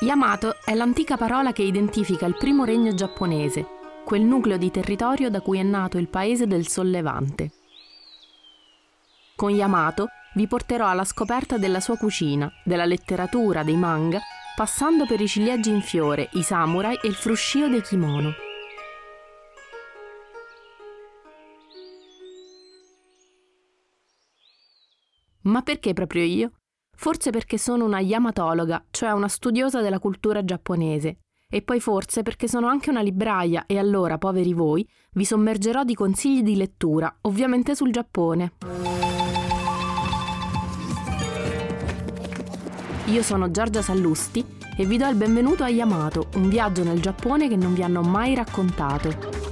Yamato è l'antica parola che identifica il primo regno giapponese, quel nucleo di territorio da cui è nato il paese del sollevante. Con Yamato vi porterò alla scoperta della sua cucina, della letteratura, dei manga, passando per i ciliegi in fiore, i samurai e il fruscio dei kimono. Ma perché proprio io? Forse perché sono una yamatologa, cioè una studiosa della cultura giapponese, e poi forse perché sono anche una libraia e allora, poveri voi, vi sommergerò di consigli di lettura, ovviamente sul Giappone. Io sono Giorgia Sallusti e vi do il benvenuto a Yamato, un viaggio nel Giappone che non vi hanno mai raccontato.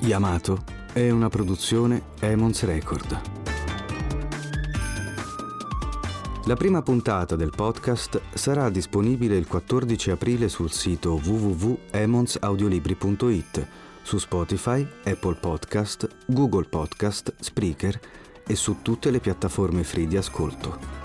Yamato è una produzione Emons Record. La prima puntata del podcast sarà disponibile il 14 aprile sul sito www.emonsaudiolibri.it, su Spotify, Apple Podcast, Google Podcast, Spreaker e su tutte le piattaforme free di ascolto.